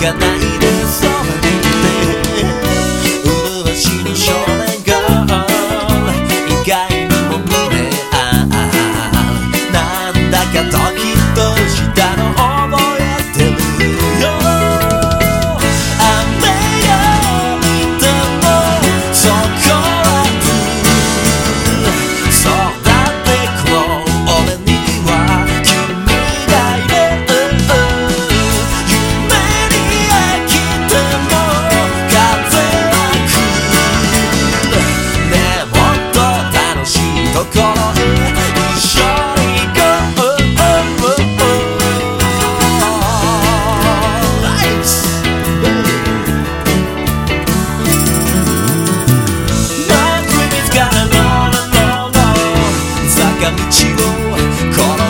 がないでそれうるわしの少年が。意外にも胸ああなんだかドキッとしたの。道をこの